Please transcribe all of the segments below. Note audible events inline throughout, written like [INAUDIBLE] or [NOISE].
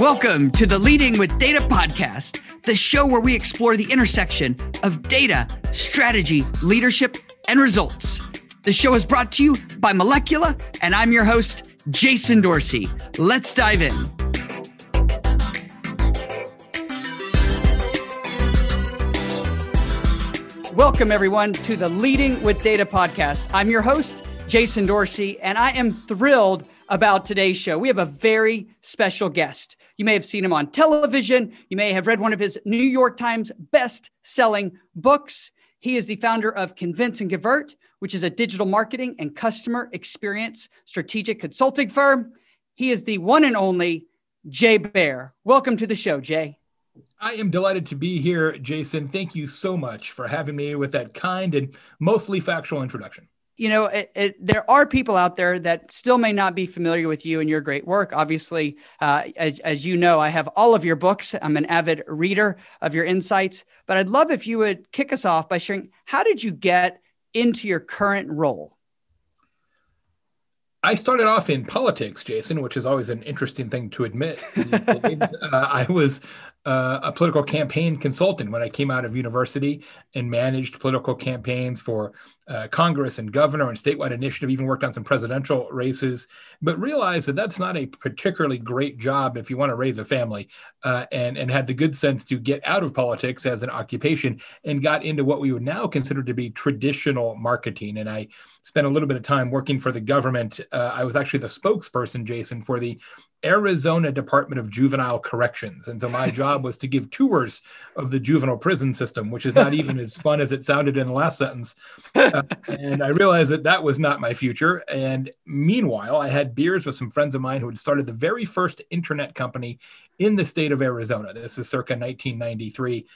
Welcome to the Leading with Data podcast, the show where we explore the intersection of data, strategy, leadership, and results. The show is brought to you by Molecula, and I'm your host, Jason Dorsey. Let's dive in. Welcome, everyone, to the Leading with Data podcast. I'm your host, Jason Dorsey, and I am thrilled about today's show. We have a very special guest. You may have seen him on television. You may have read one of his New York Times best selling books. He is the founder of Convince and Convert, which is a digital marketing and customer experience strategic consulting firm. He is the one and only Jay Baer. Welcome to the show, Jay. I am delighted to be here, Jason. Thank you so much for having me with that kind and mostly factual introduction you know, it, it, there are people out there that still may not be familiar with you and your great work. Obviously, uh, as, as you know, I have all of your books. I'm an avid reader of your insights, but I'd love if you would kick us off by sharing how did you get into your current role? I started off in politics, Jason, which is always an interesting thing to admit. [LAUGHS] uh, I was uh, a political campaign consultant when I came out of university and managed political campaigns for uh, Congress and governor and statewide initiative, even worked on some presidential races, but realized that that's not a particularly great job if you want to raise a family uh, and, and had the good sense to get out of politics as an occupation and got into what we would now consider to be traditional marketing. And I spent a little bit of time working for the government. Uh, I was actually the spokesperson, Jason, for the Arizona Department of Juvenile Corrections. And so my job [LAUGHS] was to give tours of the juvenile prison system, which is not [LAUGHS] even as fun as it sounded in the last sentence. Uh, and I realized that that was not my future. And meanwhile, I had beers with some friends of mine who had started the very first internet company in the state of Arizona. This is circa 1993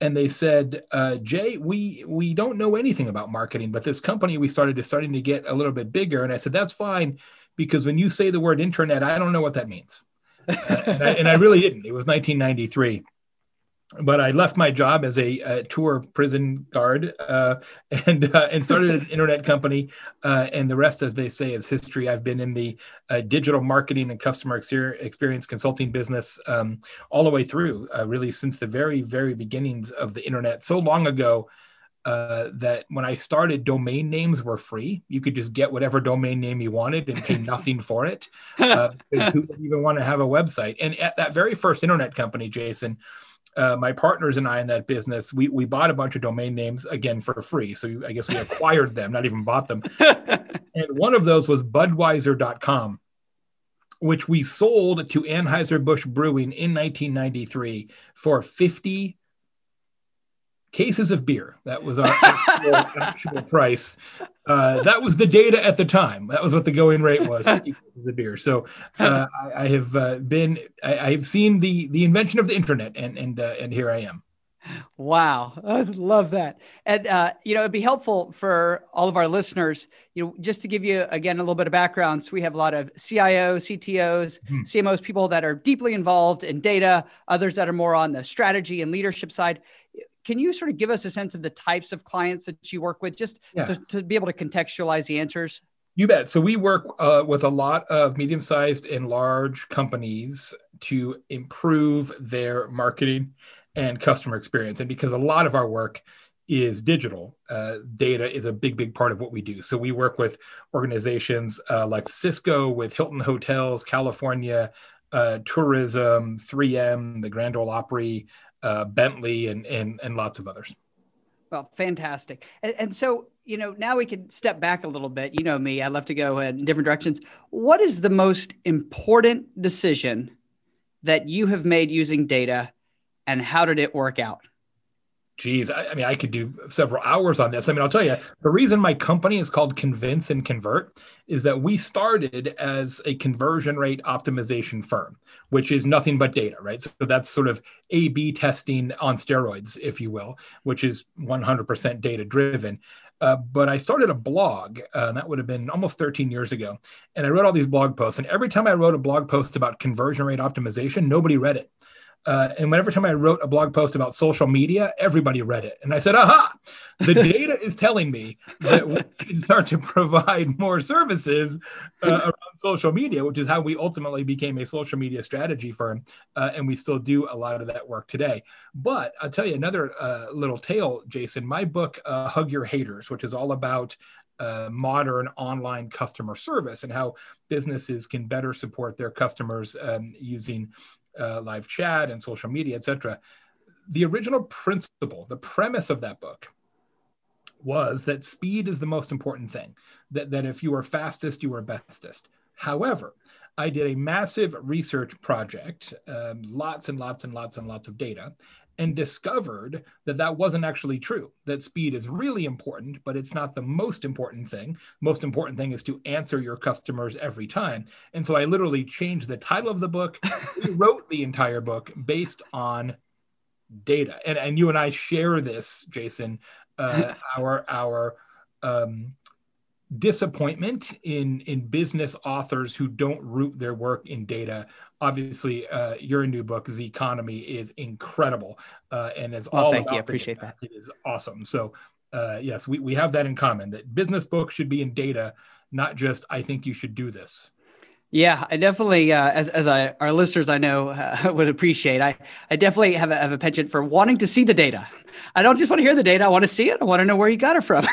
and they said, uh, Jay, we we don't know anything about marketing, but this company we started is starting to get a little bit bigger. And I said, that's fine because when you say the word internet, I don't know what that means. And, I, and, I, really didn't. It was 1993. But I left my job as a, a tour prison guard uh, [LAUGHS] and uh, and started an internet company. Uh, and the rest, as they say, is history. I've been in the uh, digital marketing and customer experience consulting business um, all the way through, uh, really since the very, very beginnings of the internet. So long ago uh, that when I started, domain names were free. You could just get whatever domain name you wanted and pay [LAUGHS] nothing for it. [LAUGHS] Uh, who would even want to have a website? And at that very first internet company, Jason, uh, my partners and I in that business, we, we bought a bunch of domain names again for free. So I guess we acquired them, not even bought them. [LAUGHS] and one of those was Budweiser.com, which we sold to Anheuser-Busch Brewing in 1993 for 50 cases of beer. That was our actual, [LAUGHS] actual price. Uh, that was the data at the time. That was what the going rate was. [LAUGHS] cases of beer. So uh, I, I, have uh, been. I, have seen the the invention of the internet, and and uh, and here I am. Wow, I love that. And uh, you know, it'd be helpful for all of our listeners. You know, just to give you again a little bit of background. So we have a lot of CIOs, CTOs, mm-hmm. CMOs, people that are deeply involved in data. Others that are more on the strategy and leadership side can you sort of give us a sense of the types of clients that you work with just yeah. to, to, be able to contextualize the answers? You bet. So we work uh, with a lot of medium sized and large companies to improve their marketing and customer experience. And because a lot of our work is digital, uh, data is a big, big part of what we do. So we work with organizations uh, like Cisco, with Hilton Hotels, California, uh, tourism, 3M, the Grand Ole Opry, uh, Bentley, and, and and lots of others. Well, fantastic. And, and, so, you know, now we can step back a little bit. You know me, I love to go in different directions. What is the most important decision that you have made using data, and how did it work out? Geez, I, I, mean, I could do several hours on this. I mean, I'll tell you, the reason my company is called Convince and Convert is that we started as a conversion rate optimization firm, which is nothing but data, right? So that's sort of A B testing on steroids, if you will, which is 100% data driven. Uh, but I started a blog, uh, that would have been almost 13 years ago. And I wrote all these blog posts. And every time I wrote a blog post about conversion rate optimization, nobody read it Uh, and whenever time I wrote a blog post about social media, everybody read it. And I said, aha, the [LAUGHS] data is telling me that we can start to provide more services uh, around social media, which is how we ultimately became a social media strategy firm. Uh, and we still do a lot of that work today. But I'll tell you another uh, little tale, Jason. My book, uh, Hug Your Haters, which is all about uh, modern online customer service and how businesses can better support their customers um, using uh, live chat and social media, etc. The original principle, the premise of that book was that speed is the most important thing, that, that if you are fastest, you are bestest. However, I did a massive research project, um, lots and lots and lots and lots of data, and discovered that that wasn't actually true that speed is really important but it's not the most important thing. Most important thing is to answer your customers every time. And so i literally changed the title of the book [LAUGHS] wrote the entire book based on data. And, and you and i share this jason uh, [LAUGHS] our our um, disappointment in in business authors who don't root their work in data obviously uh, your new book Zconomy is incredible uh, and is well, all thank you. appreciate that. It is awesome. So uh, yes we, we have that in common that business books should be in data not just i think you should do this yeah, I definitely, uh, as as I, our listeners I know uh, [LAUGHS] would appreciate, I I definitely have a, have a penchant for wanting to see the data. I don't just want to hear the data; I want to see it. I want to know where you got it from. [LAUGHS]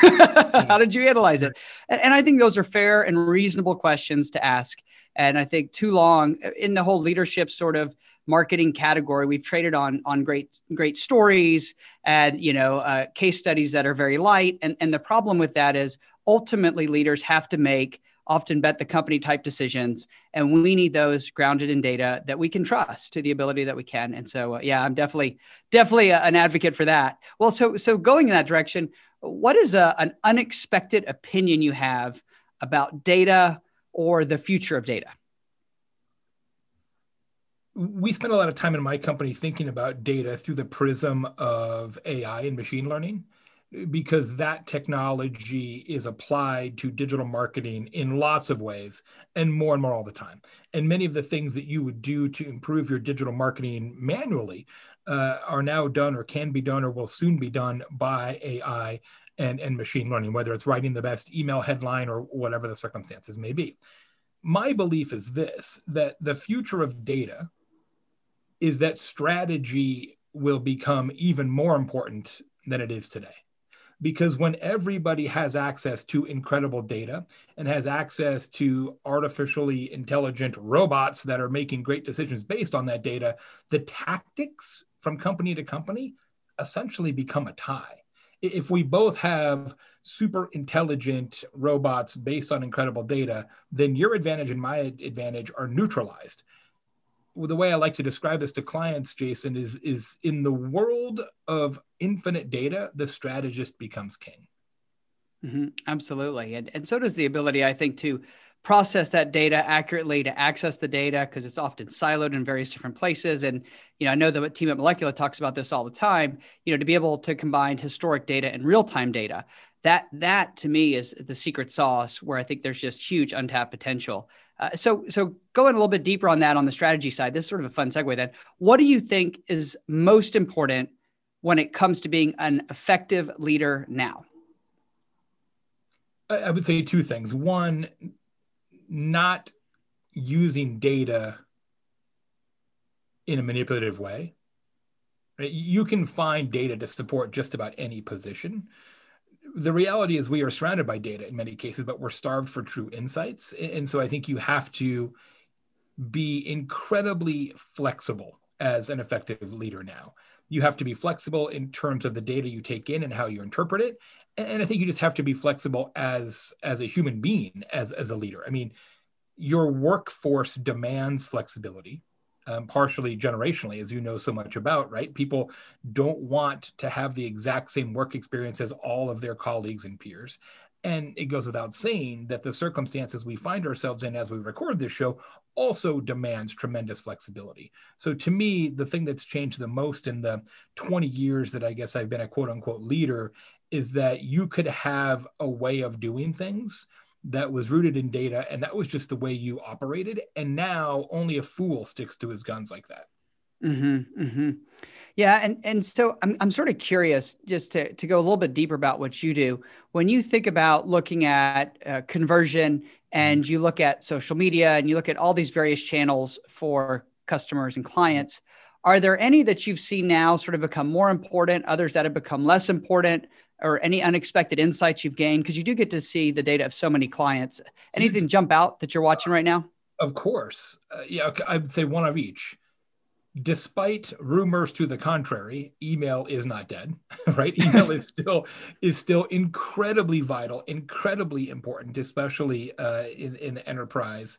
How did you analyze it? And, and I think those are fair and reasonable questions to ask. And I think too long in the whole leadership sort of marketing category, we've traded on on great great stories and you know uh, case studies that are very light. And and the problem with that is ultimately leaders have to make often bet the company type decisions. And we need those grounded in data that we can trust to the ability that we can. And so, uh, yeah, I'm definitely, definitely a, an advocate for that. Well, so, so going in that direction, what is a, an unexpected opinion you have about data or the future of data? we spend a lot of time in my company thinking about data through the prism of AI and machine learning because that technology is applied to digital marketing in lots of ways and more and more all the time. And many of the things that you would do to improve your digital marketing manually uh, are now done or can be done or will soon be done by AI and, and machine learning, whether it's writing the best email headline or whatever the circumstances may be. My belief is this that the future of data is that strategy will become even more important than it is today because when everybody has access to incredible data and has access to artificially intelligent robots that are making great decisions based on that data, the tactics from company to company essentially become a tie. If we both have super intelligent robots based on incredible data, then your advantage and my advantage are neutralized the way I like to describe this to clients, Jason, is is in the world of infinite data, the strategist becomes king. Mm-hmm. Absolutely, and and so does the ability, I think, to process that data accurately, to access the data because it's often siloed in various different places. And you know, I know that team at Molecula talks about this all the time. You know, to be able to combine historic data and real time data, that that to me is the secret sauce where I think there's just huge untapped potential. Uh, so, so going a little bit deeper on that on the strategy side, this is sort of a fun segue. Then, what do you think is most important when it comes to being an effective leader now? I would say two things. One, not using data in a manipulative way. You can find data to support just about any position the reality is we are surrounded by data in many cases, but we're starved for true insights. And so I think you have to be incredibly flexible as an effective leader now. You have to be flexible in terms of the data you take in and how you interpret it. And I think you just have to be flexible as as a human being, as as a leader. I mean, your workforce demands flexibility um, partially generationally, as you know so much about, right? People don't want to have the exact same work experience as all of their colleagues and peers. And it goes without saying that the circumstances we find ourselves in as we record this show also demands tremendous flexibility. So, to me, the thing that's changed the most in the 20 years that I guess I've been a quote unquote leader is that you could have a way of doing things that was rooted in data and that was just the way you operated and now only a fool sticks to his guns like that Mm-hmm, mm-hmm. Yeah, and and so I'm I'm sort of curious just to to go a little bit deeper about what you do. When you think about looking at uh, conversion and you look at social media and you look at all these various channels for customers and clients, are there any that you've seen now sort of become more important, others that have become less important, or any unexpected insights you've gained? Because you do get to see the data of so many clients. Anything jump out that you're watching right now? Of course. Uh, yeah, I would say one of each despite rumors to the contrary email is not dead [LAUGHS] right email is [LAUGHS] still is still incredibly vital incredibly important especially uh, in in enterprise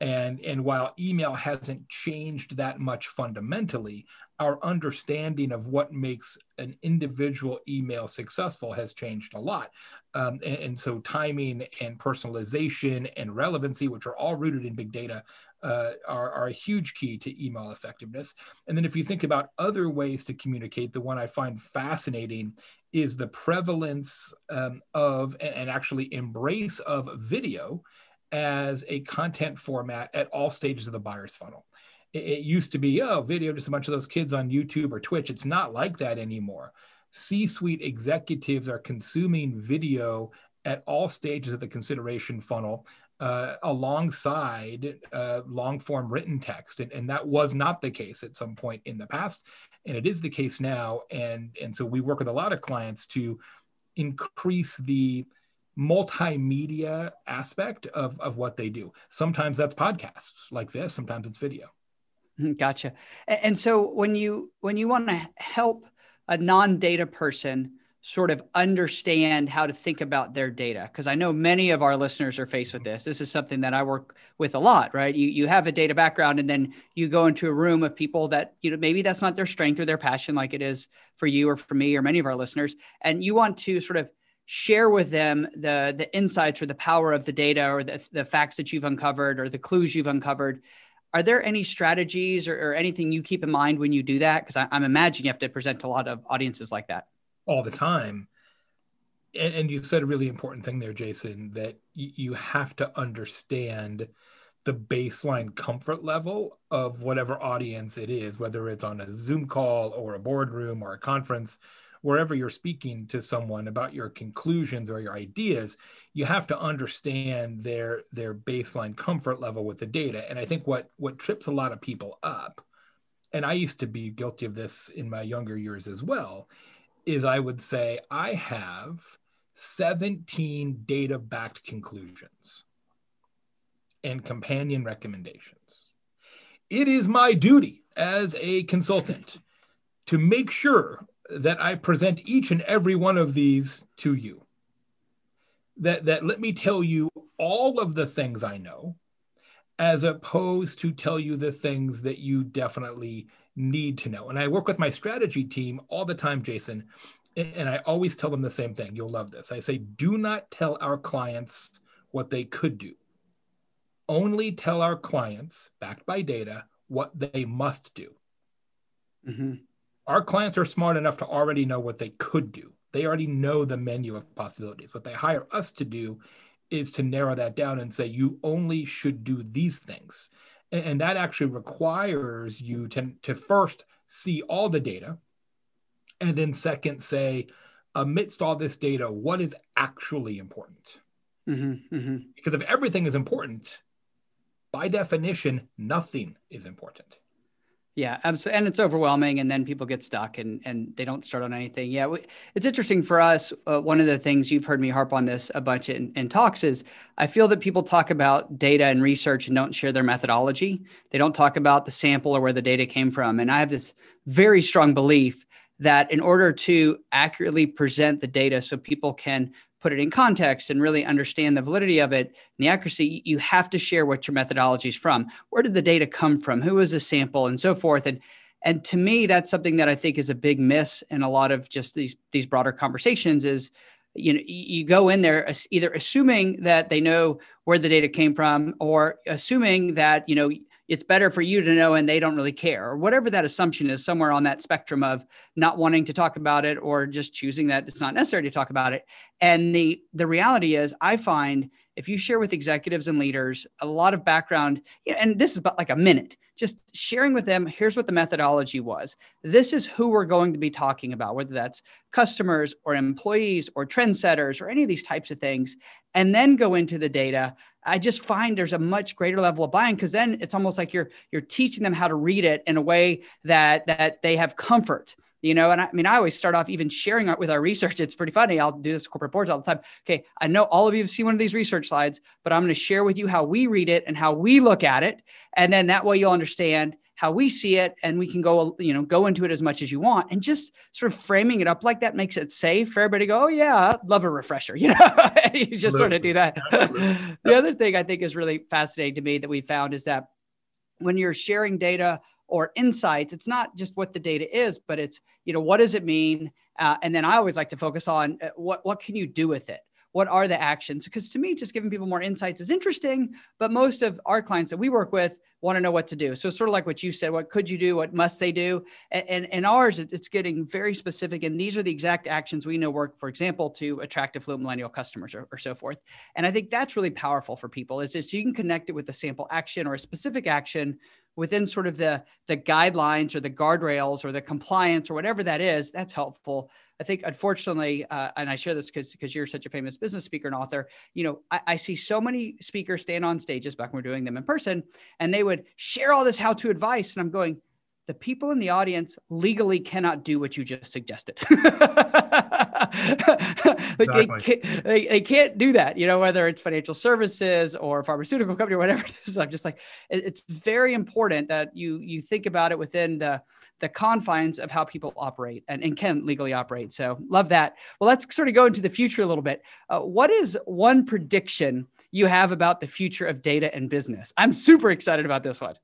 and and while email hasn't changed that much fundamentally our understanding of what makes an individual email successful has changed a lot um, and, and, so timing and personalization and relevancy which are all rooted in big data uh, are, are, a huge key to email effectiveness. And then if you think about other ways to communicate, the one I find fascinating is the prevalence um, of and actually embrace of video as a content format at all stages of the buyer's funnel. It, it used to be, oh, video, just a bunch of those kids on YouTube or Twitch. It's not like that anymore. C suite executives are consuming video at all stages of the consideration funnel uh, alongside uh, long form written text. And, and that was not the case at some point in the past. And it is the case now. And, and so we work with a lot of clients to increase the multimedia aspect of, of what they do. Sometimes that's podcasts like this, sometimes it's video. Mm-hmm, gotcha. And so when you when you want to help a non-data person sort of understand how to think about their data because i know many of our listeners are faced with this this is something that i work with a lot right you, you have a data background and then you go into a room of people that you know maybe that's not their strength or their passion like it is for you or for me or many of our listeners and you want to sort of share with them the the insights or the power of the data or the, the facts that you've uncovered or the clues you've uncovered are there any strategies or, or anything you keep in mind when you do that? Because i'm imagining you have to present a lot of audiences like that. All the time. And, and you said a really important thing there, Jason, that y- you have to understand the baseline comfort level of whatever audience it is, whether it's on a Zoom call or a boardroom or a conference, wherever you're speaking to someone about your conclusions or your ideas, you have to understand their their baseline comfort level with the data. And I think what what trips a lot of people up, and I used to be guilty of this in my younger years as well, is I would say I have 17 data backed conclusions and companion recommendations. It is my duty as a consultant to make sure that I present each and every one of these to you. That, that let me tell you all of the things I know, as opposed to tell you the things that you definitely need to know. And I work with my strategy team all the time, Jason, and I always tell them the same thing. You'll love this. I say, do not tell our clients what they could do. Only tell our clients, backed by data, what they must do. Mm-hmm. Our clients are smart enough to already know what they could do. They already know the menu of possibilities. What they hire us to do is to narrow that down and say, you only should do these things and that actually requires you to, to first see all the data and then second say amidst all this data what is actually important mm-hmm, mm-hmm. because if everything is important by definition nothing is important yeah, absolutely. And it's overwhelming, and then people get stuck and and they don't start on anything. Yeah, we, it's interesting for us. Uh, one of the things you've heard me harp on this a bunch in, in talks is I feel that people talk about data and research and don't share their methodology. They don't talk about the sample or where the data came from. And I have this very strong belief that in order to accurately present the data so people can put it in context and really understand the validity of it and the accuracy, you have to share what your methodology is from. Where did the data come from? Who was a sample and so forth? And and to me, that's something that I think is a big miss in a lot of just these these broader conversations is you know you go in there either assuming that they know where the data came from or assuming that you know it's better for you to know and they don't really care or whatever that assumption is somewhere on that spectrum of not wanting to talk about it or just choosing that it's not necessary to talk about it. And the the reality is i find if you share with executives and leaders a lot of background and this is about like a minute just sharing with them here's what the methodology was. This is who we're going to be talking about whether that's customers or employees or trendsetters or any of these types of things and then go into the data i just find there's a much greater level of buying because then it's almost like you're you're teaching them how to read it in a way that that they have comfort you know? And I, I, mean i always start off even sharing it with our research. It's pretty funny. I'll do this corporate boards all the time. Okay i know all of you have seen one of these research slides but i'm going to share with you how we read it and how we look at it. And then that way you'll understand how we see it and we can go you know go into it as much as you want. And just sort of framing it up like that makes it safe for everybody to go oh yeah love a refresher [LAUGHS] you know? You just sort of do that. [LAUGHS] The other thing i think is really fascinating to me that we found is that when you're sharing data or insights it's not just what the data is but it's you know what does it mean? Uh, and then i always like to focus on uh, what what can you do with it what are the actions? Because to me just giving people more insights is interesting but most of our clients that we work with want to know what to do. So it's sort of like what you said what could you do what must they do? And and, and ours it's getting very specific and these are the exact actions we know work for example to attract affluent millennial customers or, or so forth. And i think that's really powerful for people is if you can connect it with a sample action or a specific action within sort of the the guidelines or the guardrails or the compliance or whatever that is that's helpful i think unfortunately uh, and i share this because because you're such a famous business speaker and author you know I, I, see so many speakers stand on stages back when we are doing them in person and they would share all this how to advice and i'm going the people in the audience legally cannot do what you just suggested. [LAUGHS] [LAUGHS] like they, can't, they, they, can't do that, you know, whether it's financial services or pharmaceutical company or whatever [LAUGHS] it is. I'm just like, it's very important that you you think about it within the the confines of how people operate and, and can legally operate. So love that. Well, let's sort of go into the future a little bit. Uh, what is one prediction you have about the future of data and business? I'm super excited about this one.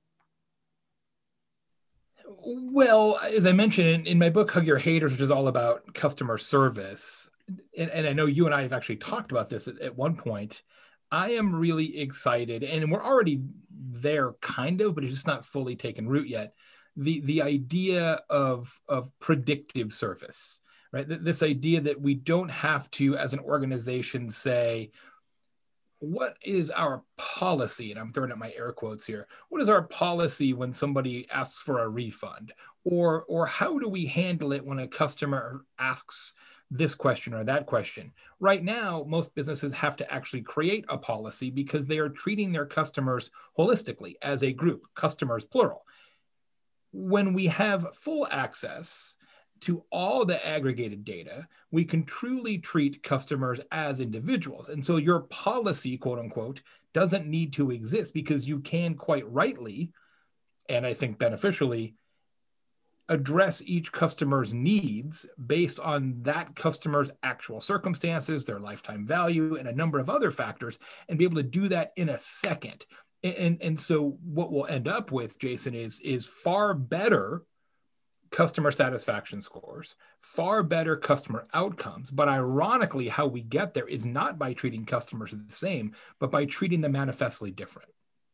Well, as I mentioned in, my book, Hug Your Haters, which is all about customer service, and, and I know you and I have actually talked about this at, at, one point. I am really excited, and we're already there, kind of, but it's just not fully taken root yet. The the idea of of predictive service, right? This idea that we don't have to, as an organization, say, what is our policy? And I'm throwing up my air quotes here. What is our policy when somebody asks for a refund? Or, or how do we handle it when a customer asks this question or that question? Right now, most businesses have to actually create a policy because they are treating their customers holistically as a group, customers plural. When we have full access, to all the aggregated data, we can truly treat customers as individuals. And so your policy, quote unquote, doesn't need to exist because you can quite rightly, and I think beneficially, address each customer's needs based on that customer's actual circumstances, their lifetime value, and a number of other factors, and be able to do that in a second. And, and, and so what we'll end up with, Jason, is, is far better customer satisfaction scores, far better customer outcomes. But ironically, how we get there is not by treating customers the same, but by treating them manifestly different.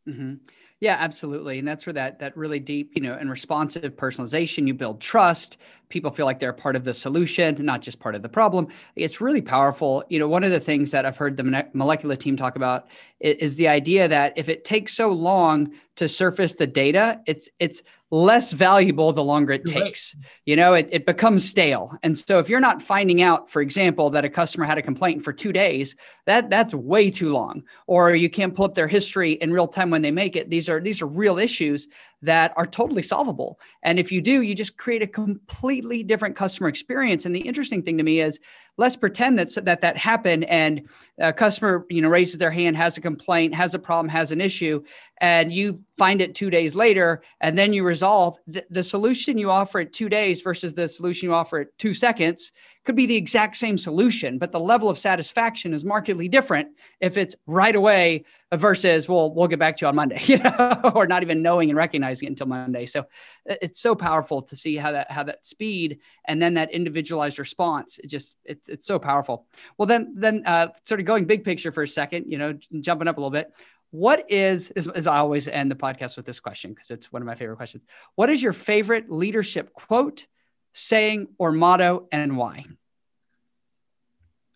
Mm-hmm. Yeah, absolutely. And that's where that that really deep, you know, and responsive personalization, you build trust. People feel like they're part of the solution, not just part of the problem. It's really powerful. You know, one of the things that I've heard the Molecula team talk about is, the idea that if it takes so long to surface the data, it's it's less valuable the longer it takes. Right. You know, it, it becomes stale. And so if you're not finding out, for example, that a customer had a complaint for two days, that that's way too long. Or you can't pull up their history in real time when they make it. These are these are real issues that are totally solvable. And if you do, you just create a completely different customer experience. And the interesting thing to me is let's pretend that that, that happened and a customer, you know, raises their hand, has a complaint, has a problem, has an issue, and you find it two days later, and then you resolve the, the solution you offer it two days versus the solution you offer it two seconds could be the exact same solution, but the level of satisfaction is markedly different if it's right away versus, well, we'll get back to you on Monday, [LAUGHS] you know, or not even knowing and recognizing it until Monday. So uh, it's so powerful to see how that how that speed and then that individualized response. It just it's it's so powerful. Well, then then uh, sort of going big picture for a second, you know, jumping up a little bit What is, as, as I always end the podcast with this question, because it's one of my favorite questions. What is your favorite leadership quote, saying, or motto, and why?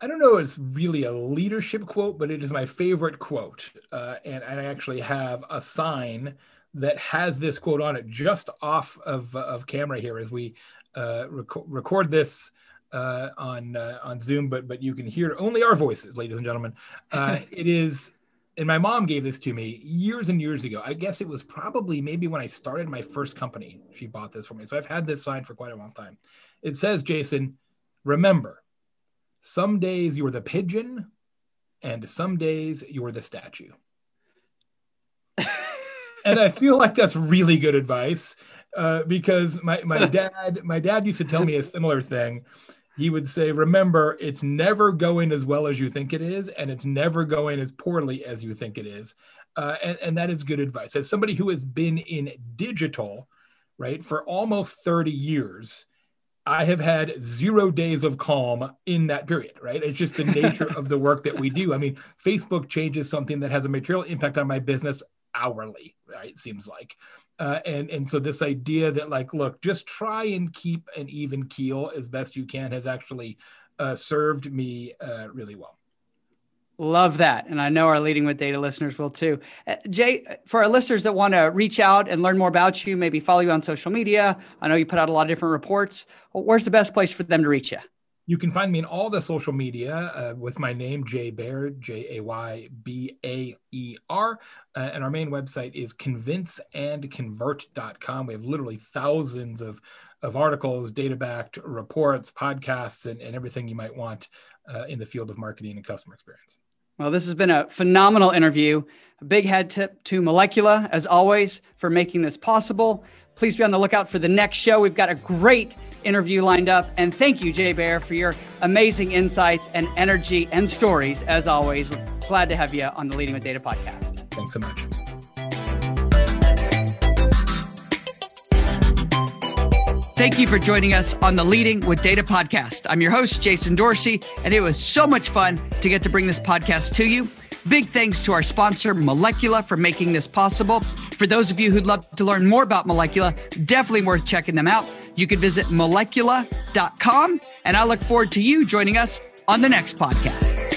I don't know it's really a leadership quote, but it is my favorite quote. Uh, and, and I actually have a sign that has this quote on it just off of, of camera here as we uh, rec- record this uh, on uh, on Zoom, but but you can hear only our voices, ladies and gentlemen. Uh, [LAUGHS] it is, and my mom gave this to me years and years ago. I guess it was probably maybe when I started my first company. She bought this for me, so I've had this sign for quite a long time. It says, "Jason, remember, some days you are the pigeon, and some days you are the statue." [LAUGHS] and I feel like that's really good advice uh, because my my [LAUGHS] dad my dad used to tell me a similar thing he would say, Remember, it's never going as well as you think it is, and it's never going as poorly as you think it is. Uh, and, and that is good advice. As somebody who has been in digital, right, for almost 30 years, I have had zero days of calm in that period, right? It's just the nature of the work that we do. I mean, Facebook changes something that has a material impact on my business hourly, right? It seems like. Uh, and and so this idea that like, look, just try and keep an even keel as best you can has actually uh, served me uh, really well. Love that. And I know our leading with data listeners will too. Uh, Jay, for our listeners that want to reach out and learn more about you, maybe follow you on social media. I know you put out a lot of different reports. Where's the best place for them to reach you? You can find me in all the social media uh, with my name, Jay Baer, J A Y B A E R. Uh, and our main website is convinceandconvert.com. We have literally thousands of, of articles, data backed reports, podcasts, and, and everything you might want uh, in the field of marketing and customer experience. Well, this has been a phenomenal interview. A big head tip to Molecula, as always, for making this possible. Please be on the lookout for the next show. We've got a great interview lined up. And thank you, Jay Baer, for your amazing insights and energy and stories. As always, we're glad to have you on the Leading with Data podcast. Thanks so much. Thank you for joining us on the Leading with Data podcast. I'm your host, Jason Dorsey, and it was so much fun to get to bring this podcast to you. Big thanks to our sponsor, Molecula, for making this possible. For those of you who'd love to learn more about Molecula, definitely worth checking them out. You can visit molecula.com, and I look forward to you joining us on the next podcast.